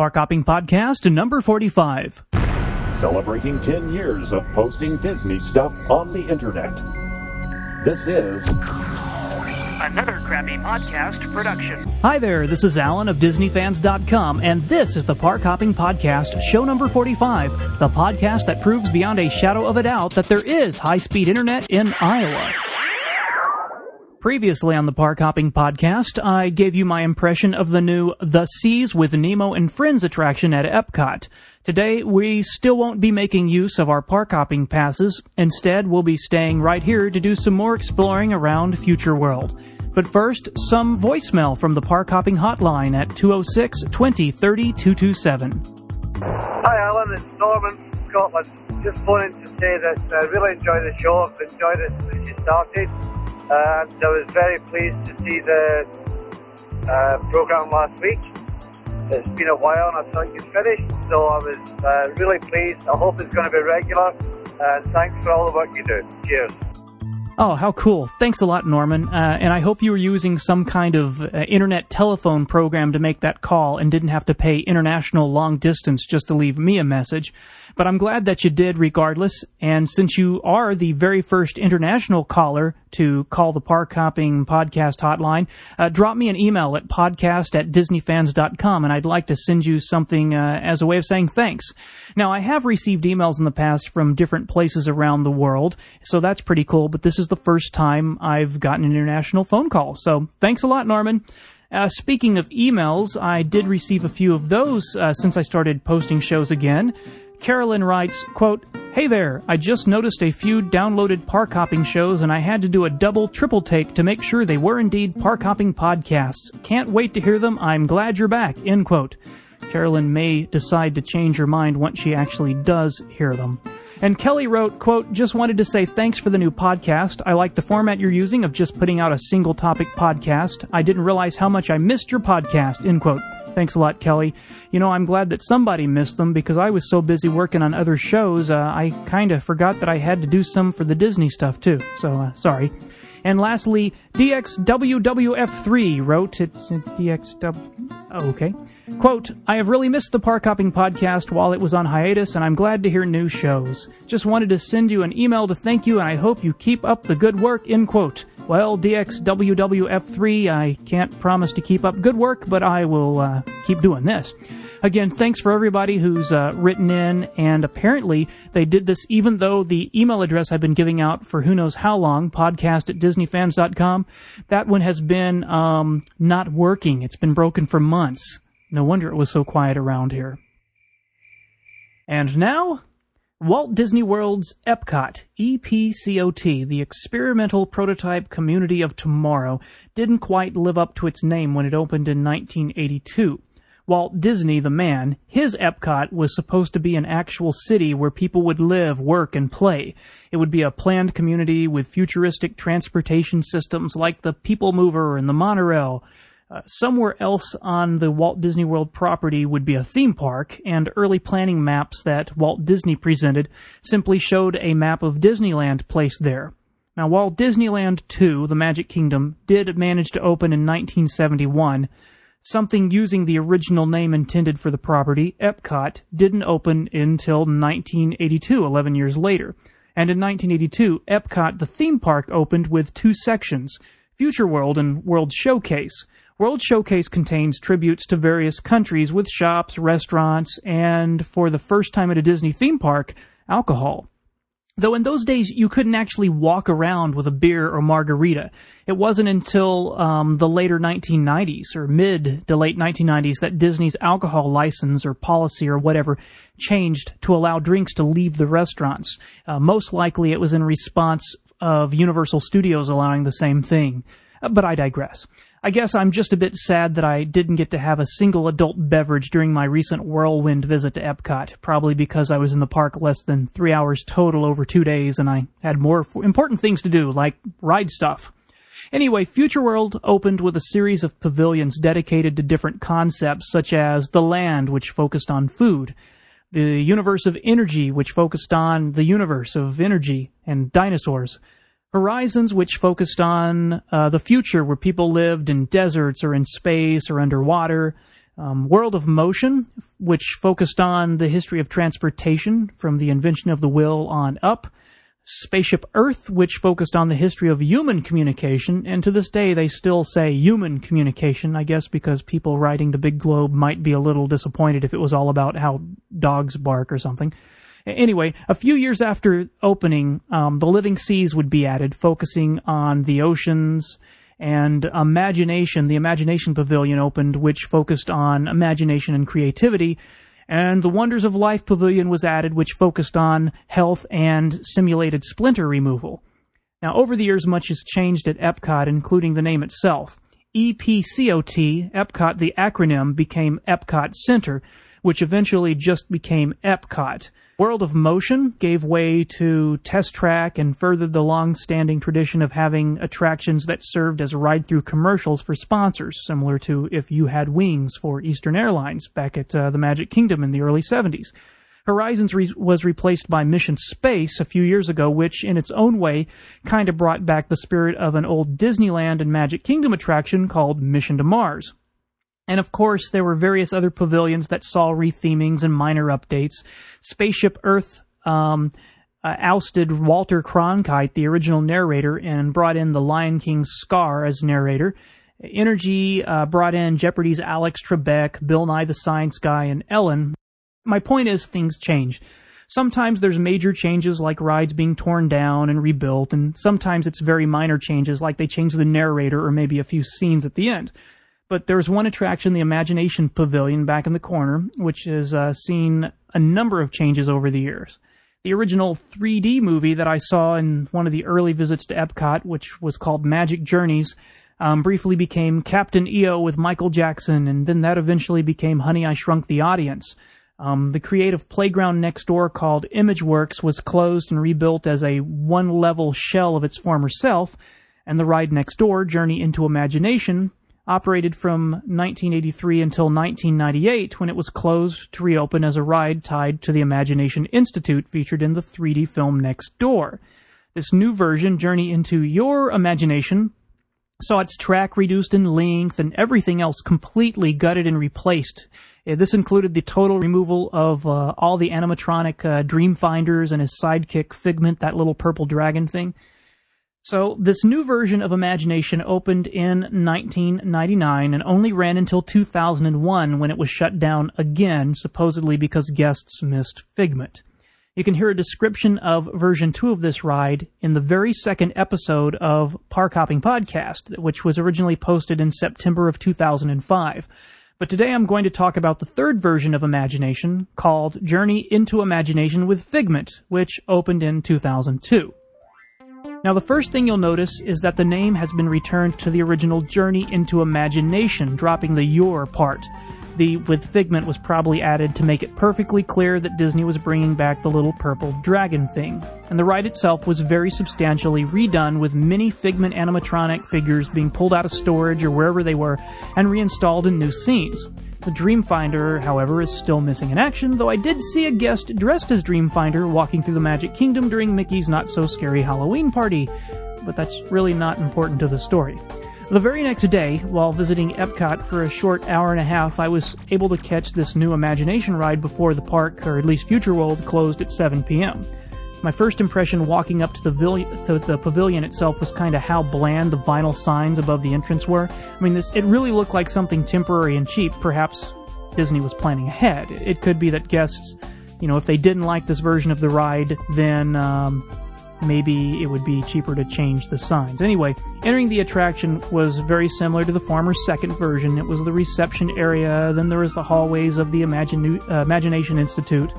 Park Hopping Podcast number 45. Celebrating 10 years of posting Disney stuff on the internet. This is another crappy podcast production. Hi there, this is Alan of DisneyFans.com, and this is the Park Hopping Podcast, show number 45, the podcast that proves beyond a shadow of a doubt that there is high speed internet in Iowa. Previously on the Park Hopping Podcast, I gave you my impression of the new The Seas with Nemo and Friends attraction at Epcot. Today, we still won't be making use of our park hopping passes. Instead, we'll be staying right here to do some more exploring around Future World. But first, some voicemail from the Park Hopping Hotline at 206 20 30 227. Hi, Alan. It's Norman from Scotland. Just wanting to say that I really enjoyed the show. I've enjoyed it since you started and I was very pleased to see the uh, program last week. It's been a while and I thought you'd finished, so I was uh, really pleased. I hope it's going to be regular, and thanks for all the work you do. Cheers. Oh, how cool. Thanks a lot, Norman. Uh, and I hope you were using some kind of uh, internet telephone program to make that call and didn't have to pay international long distance just to leave me a message. But I'm glad that you did regardless. And since you are the very first international caller to call the Park Hopping Podcast Hotline, uh, drop me an email at podcast at disneyfans.com and I'd like to send you something uh, as a way of saying thanks. Now, I have received emails in the past from different places around the world, so that's pretty cool, but this is the first time I've gotten an international phone call. So thanks a lot, Norman. Uh, speaking of emails, I did receive a few of those uh, since I started posting shows again. Carolyn writes, quote, Hey there, I just noticed a few downloaded park hopping shows and I had to do a double triple take to make sure they were indeed park hopping podcasts. Can't wait to hear them. I'm glad you're back. End quote. Carolyn may decide to change her mind once she actually does hear them. And Kelly wrote, quote, just wanted to say thanks for the new podcast. I like the format you're using of just putting out a single topic podcast. I didn't realize how much I missed your podcast, end quote. Thanks a lot, Kelly. You know, I'm glad that somebody missed them because I was so busy working on other shows, uh, I kind of forgot that I had to do some for the Disney stuff too. So, uh, sorry. And lastly, DXWWF3 wrote, it's uh, DXW, oh, okay. Quote, I have really missed the Park Hopping podcast while it was on hiatus, and I'm glad to hear new shows. Just wanted to send you an email to thank you, and I hope you keep up the good work, end quote. Well, DXWWF3, I can't promise to keep up good work, but I will uh, keep doing this. Again, thanks for everybody who's uh, written in, and apparently they did this even though the email address I've been giving out for who knows how long, podcast at disneyfans.com, that one has been um, not working. It's been broken for months. No wonder it was so quiet around here. And now, Walt Disney World's Epcot, EPCOT, the experimental prototype community of tomorrow, didn't quite live up to its name when it opened in 1982. Walt Disney, the man, his Epcot was supposed to be an actual city where people would live, work, and play. It would be a planned community with futuristic transportation systems like the People Mover and the monorail. Uh, somewhere else on the Walt Disney World property would be a theme park, and early planning maps that Walt Disney presented simply showed a map of Disneyland placed there. Now, while Disneyland 2, The Magic Kingdom, did manage to open in 1971, something using the original name intended for the property, Epcot, didn't open until 1982, 11 years later. And in 1982, Epcot, the theme park, opened with two sections, Future World and World Showcase. World Showcase contains tributes to various countries with shops, restaurants, and for the first time at a Disney theme park, alcohol. Though in those days you couldn't actually walk around with a beer or margarita. It wasn't until um, the later 1990s or mid to late 1990s that Disney's alcohol license or policy or whatever changed to allow drinks to leave the restaurants. Uh, most likely it was in response of Universal Studios allowing the same thing. Uh, but I digress. I guess I'm just a bit sad that I didn't get to have a single adult beverage during my recent whirlwind visit to Epcot, probably because I was in the park less than three hours total over two days and I had more important things to do, like ride stuff. Anyway, Future World opened with a series of pavilions dedicated to different concepts, such as The Land, which focused on food, the Universe of Energy, which focused on the universe of energy and dinosaurs, Horizons, which focused on uh, the future where people lived in deserts or in space or underwater. Um, World of Motion, which focused on the history of transportation from the invention of the wheel on up. Spaceship Earth, which focused on the history of human communication, and to this day they still say human communication, I guess because people riding the big globe might be a little disappointed if it was all about how dogs bark or something. Anyway, a few years after opening, um, the Living Seas would be added, focusing on the oceans and imagination. The Imagination Pavilion opened, which focused on imagination and creativity. And the Wonders of Life Pavilion was added, which focused on health and simulated splinter removal. Now, over the years, much has changed at Epcot, including the name itself. EPCOT, Epcot, the acronym, became Epcot Center, which eventually just became Epcot. World of Motion gave way to Test Track and furthered the long-standing tradition of having attractions that served as ride-through commercials for sponsors, similar to If You Had Wings for Eastern Airlines back at uh, the Magic Kingdom in the early 70s. Horizons re- was replaced by Mission Space a few years ago, which in its own way kind of brought back the spirit of an old Disneyland and Magic Kingdom attraction called Mission to Mars. And of course, there were various other pavilions that saw rethemings and minor updates. Spaceship Earth um, uh, ousted Walter Cronkite, the original narrator, and brought in the Lion King Scar as narrator. Energy uh, brought in Jeopardy's Alex Trebek, Bill Nye the Science Guy, and Ellen. My point is, things change. Sometimes there's major changes like rides being torn down and rebuilt, and sometimes it's very minor changes like they change the narrator or maybe a few scenes at the end. But there's one attraction, the Imagination Pavilion, back in the corner, which has uh, seen a number of changes over the years. The original 3D movie that I saw in one of the early visits to Epcot, which was called Magic Journeys, um, briefly became Captain EO with Michael Jackson, and then that eventually became Honey, I Shrunk the Audience. Um, the creative playground next door called ImageWorks was closed and rebuilt as a one level shell of its former self, and the ride next door, Journey into Imagination, operated from 1983 until 1998 when it was closed to reopen as a ride tied to the Imagination Institute featured in the 3D film Next Door. This new version, Journey into Your Imagination, saw its track reduced in length and everything else completely gutted and replaced. Uh, this included the total removal of uh, all the animatronic uh, Dreamfinders and his sidekick Figment, that little purple dragon thing. So, this new version of Imagination opened in 1999 and only ran until 2001 when it was shut down again, supposedly because guests missed Figment. You can hear a description of version 2 of this ride in the very second episode of Park Hopping Podcast, which was originally posted in September of 2005. But today I'm going to talk about the third version of Imagination called Journey into Imagination with Figment, which opened in 2002. Now, the first thing you'll notice is that the name has been returned to the original Journey into Imagination, dropping the your part. The with Figment was probably added to make it perfectly clear that Disney was bringing back the little purple dragon thing. And the ride itself was very substantially redone with many Figment animatronic figures being pulled out of storage or wherever they were and reinstalled in new scenes. The Dreamfinder, however, is still missing in action, though I did see a guest dressed as Dreamfinder walking through the Magic Kingdom during Mickey's Not So Scary Halloween party, but that's really not important to the story. The very next day, while visiting Epcot for a short hour and a half, I was able to catch this new Imagination ride before the park, or at least Future World, closed at 7 p.m. My first impression walking up to the, vil- to the pavilion itself was kind of how bland the vinyl signs above the entrance were. I mean, this it really looked like something temporary and cheap. Perhaps Disney was planning ahead. It could be that guests, you know, if they didn't like this version of the ride, then um, maybe it would be cheaper to change the signs. Anyway, entering the attraction was very similar to the former second version. It was the reception area, then there was the hallways of the Imagine, uh, Imagination Institute.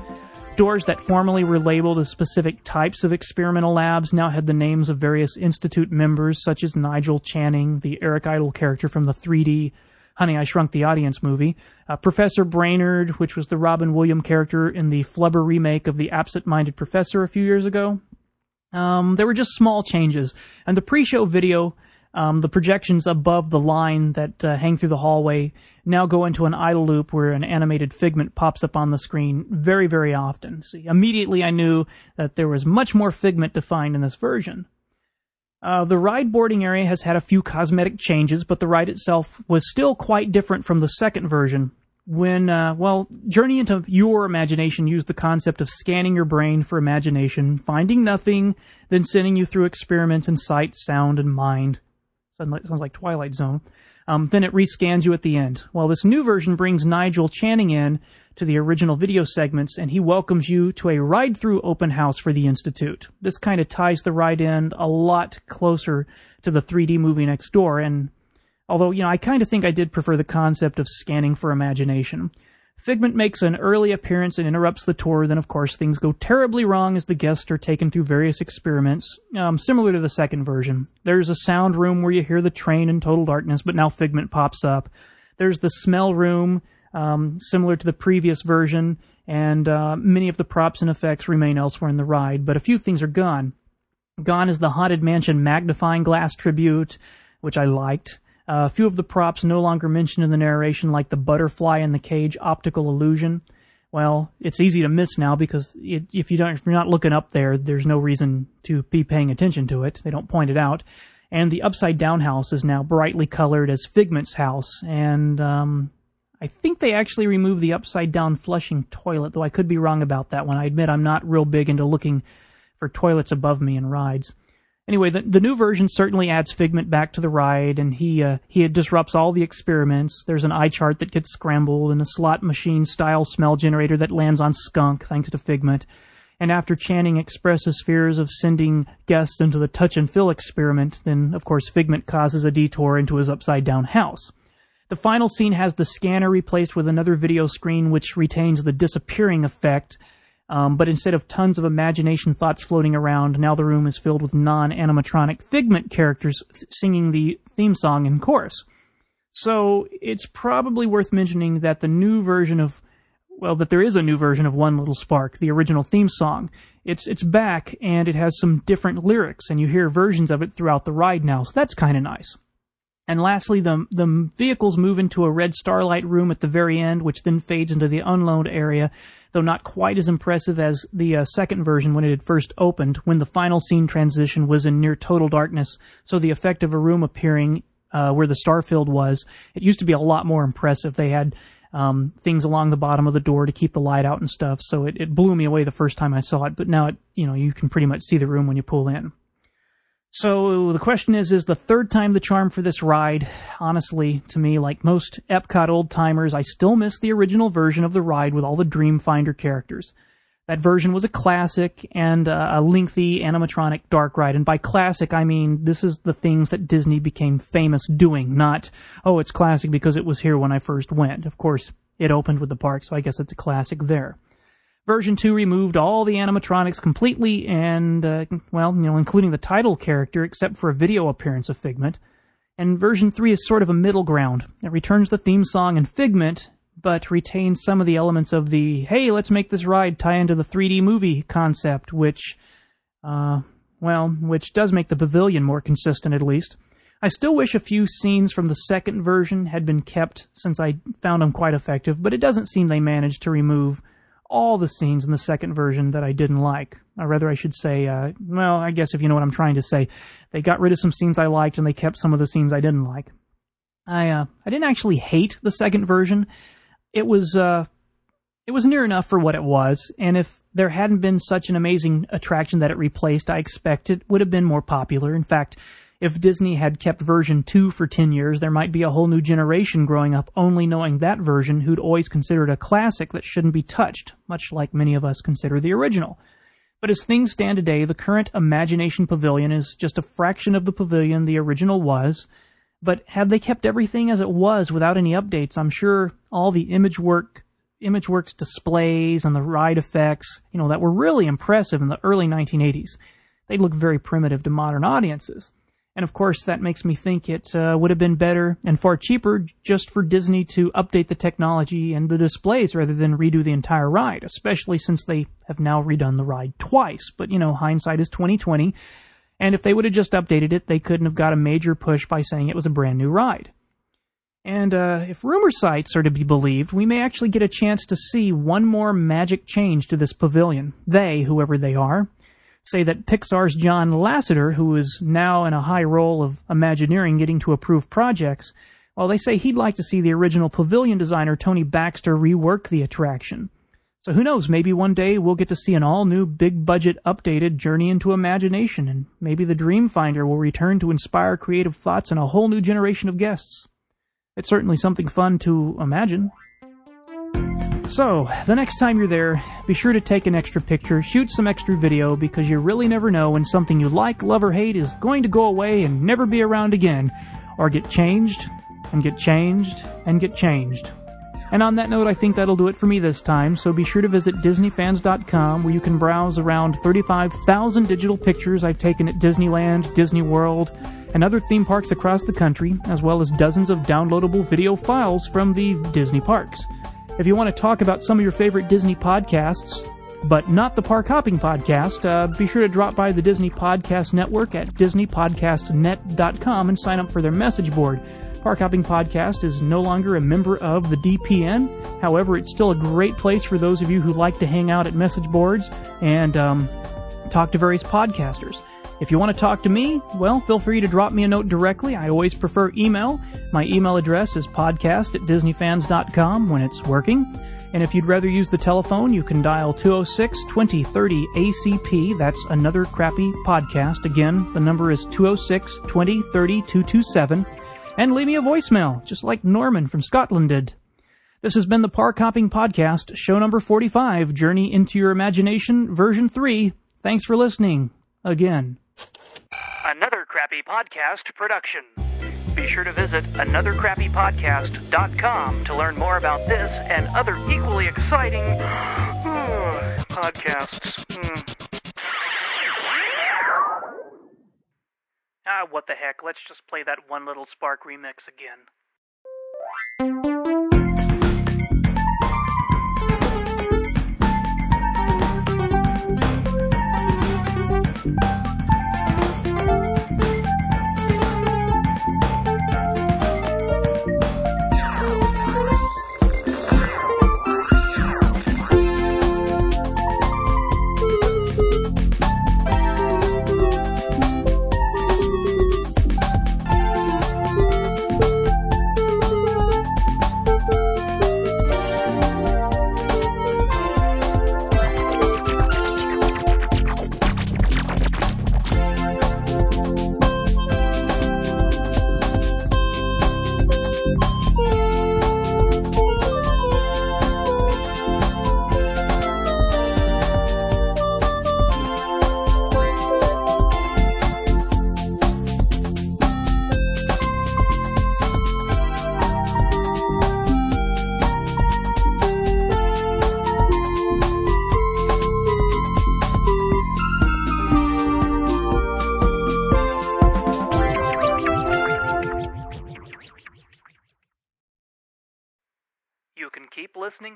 Doors that formerly were labeled as specific types of experimental labs now had the names of various Institute members, such as Nigel Channing, the Eric Idle character from the 3D Honey, I Shrunk the Audience movie, uh, Professor Brainard, which was the Robin Williams character in the Flubber remake of The Absent Minded Professor a few years ago. Um, there were just small changes, and the pre show video um, the projections above the line that uh, hang through the hallway now go into an idle loop where an animated figment pops up on the screen very, very often. See, immediately I knew that there was much more figment to find in this version. Uh, the ride boarding area has had a few cosmetic changes, but the ride itself was still quite different from the second version. when, uh, well, Journey into Your Imagination used the concept of scanning your brain for imagination, finding nothing, then sending you through experiments in sight, sound, and mind. Sounds like Twilight Zone. Um, then it rescans you at the end. Well, this new version brings Nigel Channing in to the original video segments, and he welcomes you to a ride through open house for the Institute. This kind of ties the ride in a lot closer to the 3D movie next door, and although, you know, I kind of think I did prefer the concept of scanning for imagination. Figment makes an early appearance and interrupts the tour. Then, of course, things go terribly wrong as the guests are taken through various experiments, um, similar to the second version. There's a sound room where you hear the train in total darkness, but now Figment pops up. There's the smell room, um, similar to the previous version, and uh, many of the props and effects remain elsewhere in the ride, but a few things are gone. Gone is the Haunted Mansion magnifying glass tribute, which I liked. Uh, a few of the props no longer mentioned in the narration, like the butterfly in the cage optical illusion. Well, it's easy to miss now because it, if you don't, if you're not looking up there, there's no reason to be paying attention to it. They don't point it out. And the upside down house is now brightly colored as Figment's house, and um, I think they actually removed the upside down flushing toilet, though I could be wrong about that one. I admit I'm not real big into looking for toilets above me in rides. Anyway, the, the new version certainly adds Figment back to the ride, and he uh, he disrupts all the experiments. There's an eye chart that gets scrambled, and a slot machine style smell generator that lands on Skunk, thanks to Figment. And after Channing expresses fears of sending guests into the touch and feel experiment, then of course Figment causes a detour into his upside down house. The final scene has the scanner replaced with another video screen, which retains the disappearing effect um, but instead of tons of imagination thoughts floating around, now the room is filled with non animatronic figment characters th- singing the theme song in chorus. So it's probably worth mentioning that the new version of, well, that there is a new version of One Little Spark, the original theme song. It's it's back and it has some different lyrics, and you hear versions of it throughout the ride now. So that's kind of nice. And lastly, the the vehicles move into a red starlight room at the very end, which then fades into the unloaned area though not quite as impressive as the uh, second version when it had first opened, when the final scene transition was in near total darkness, so the effect of a room appearing uh, where the starfield was, it used to be a lot more impressive. They had um, things along the bottom of the door to keep the light out and stuff, so it, it blew me away the first time I saw it, but now it, you know, you can pretty much see the room when you pull in. So the question is, is the third time the charm for this ride? Honestly, to me, like most Epcot old timers, I still miss the original version of the ride with all the Dreamfinder characters. That version was a classic and uh, a lengthy animatronic dark ride. And by classic, I mean this is the things that Disney became famous doing, not, oh, it's classic because it was here when I first went. Of course, it opened with the park, so I guess it's a classic there. Version 2 removed all the animatronics completely and, uh, well, you know, including the title character, except for a video appearance of Figment. And version 3 is sort of a middle ground. It returns the theme song and Figment, but retains some of the elements of the, hey, let's make this ride tie into the 3D movie concept, which, uh, well, which does make the pavilion more consistent at least. I still wish a few scenes from the second version had been kept since I found them quite effective, but it doesn't seem they managed to remove all the scenes in the second version that I didn't like. Or rather, I should say, uh, well, I guess if you know what I'm trying to say, they got rid of some scenes I liked and they kept some of the scenes I didn't like. I uh, I didn't actually hate the second version. It was uh, it was near enough for what it was, and if there hadn't been such an amazing attraction that it replaced, I expect it would have been more popular. In fact, if Disney had kept version 2 for 10 years, there might be a whole new generation growing up only knowing that version who'd always considered a classic that shouldn't be touched, much like many of us consider the original. But as things stand today, the current Imagination Pavilion is just a fraction of the pavilion the original was. But had they kept everything as it was without any updates, I'm sure all the image work ImageWorks displays and the ride effects, you know, that were really impressive in the early 1980s. They'd look very primitive to modern audiences. And of course, that makes me think it uh, would have been better and far cheaper just for Disney to update the technology and the displays rather than redo the entire ride, especially since they have now redone the ride twice. But you know, hindsight is 2020. And if they would have just updated it, they couldn't have got a major push by saying it was a brand new ride. And uh, if rumor sites are to be believed, we may actually get a chance to see one more magic change to this pavilion. They, whoever they are, say that Pixar's John Lasseter, who is now in a high role of Imagineering getting to approve projects, Well, they say he'd like to see the original pavilion designer Tony Baxter rework the attraction. So who knows, maybe one day we'll get to see an all new, big budget, updated Journey into Imagination, and maybe the Dreamfinder will return to inspire creative thoughts in a whole new generation of guests. It's certainly something fun to imagine. So, the next time you're there, be sure to take an extra picture, shoot some extra video, because you really never know when something you like, love, or hate is going to go away and never be around again, or get changed, and get changed, and get changed. And on that note, I think that'll do it for me this time, so be sure to visit DisneyFans.com where you can browse around 35,000 digital pictures I've taken at Disneyland, Disney World, and other theme parks across the country, as well as dozens of downloadable video files from the Disney parks. If you want to talk about some of your favorite Disney podcasts, but not the Park Hopping Podcast, uh, be sure to drop by the Disney Podcast Network at DisneyPodcastNet.com and sign up for their message board. Park Hopping Podcast is no longer a member of the DPN. However, it's still a great place for those of you who like to hang out at message boards and um, talk to various podcasters. If you want to talk to me, well, feel free to drop me a note directly. I always prefer email. My email address is podcast at disneyfans.com when it's working. And if you'd rather use the telephone, you can dial 206 2030 ACP. That's another crappy podcast. Again, the number is 206 2030 227. And leave me a voicemail, just like Norman from Scotland did. This has been the Park Hopping Podcast, show number 45, Journey into Your Imagination, version 3. Thanks for listening. Again. Another Crappy Podcast production. Be sure to visit anothercrappypodcast.com to learn more about this and other equally exciting podcasts. Hmm. Ah, what the heck? Let's just play that one little spark remix again. You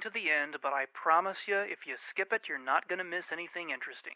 to the end, but I promise you, if you skip it, you're not going to miss anything interesting.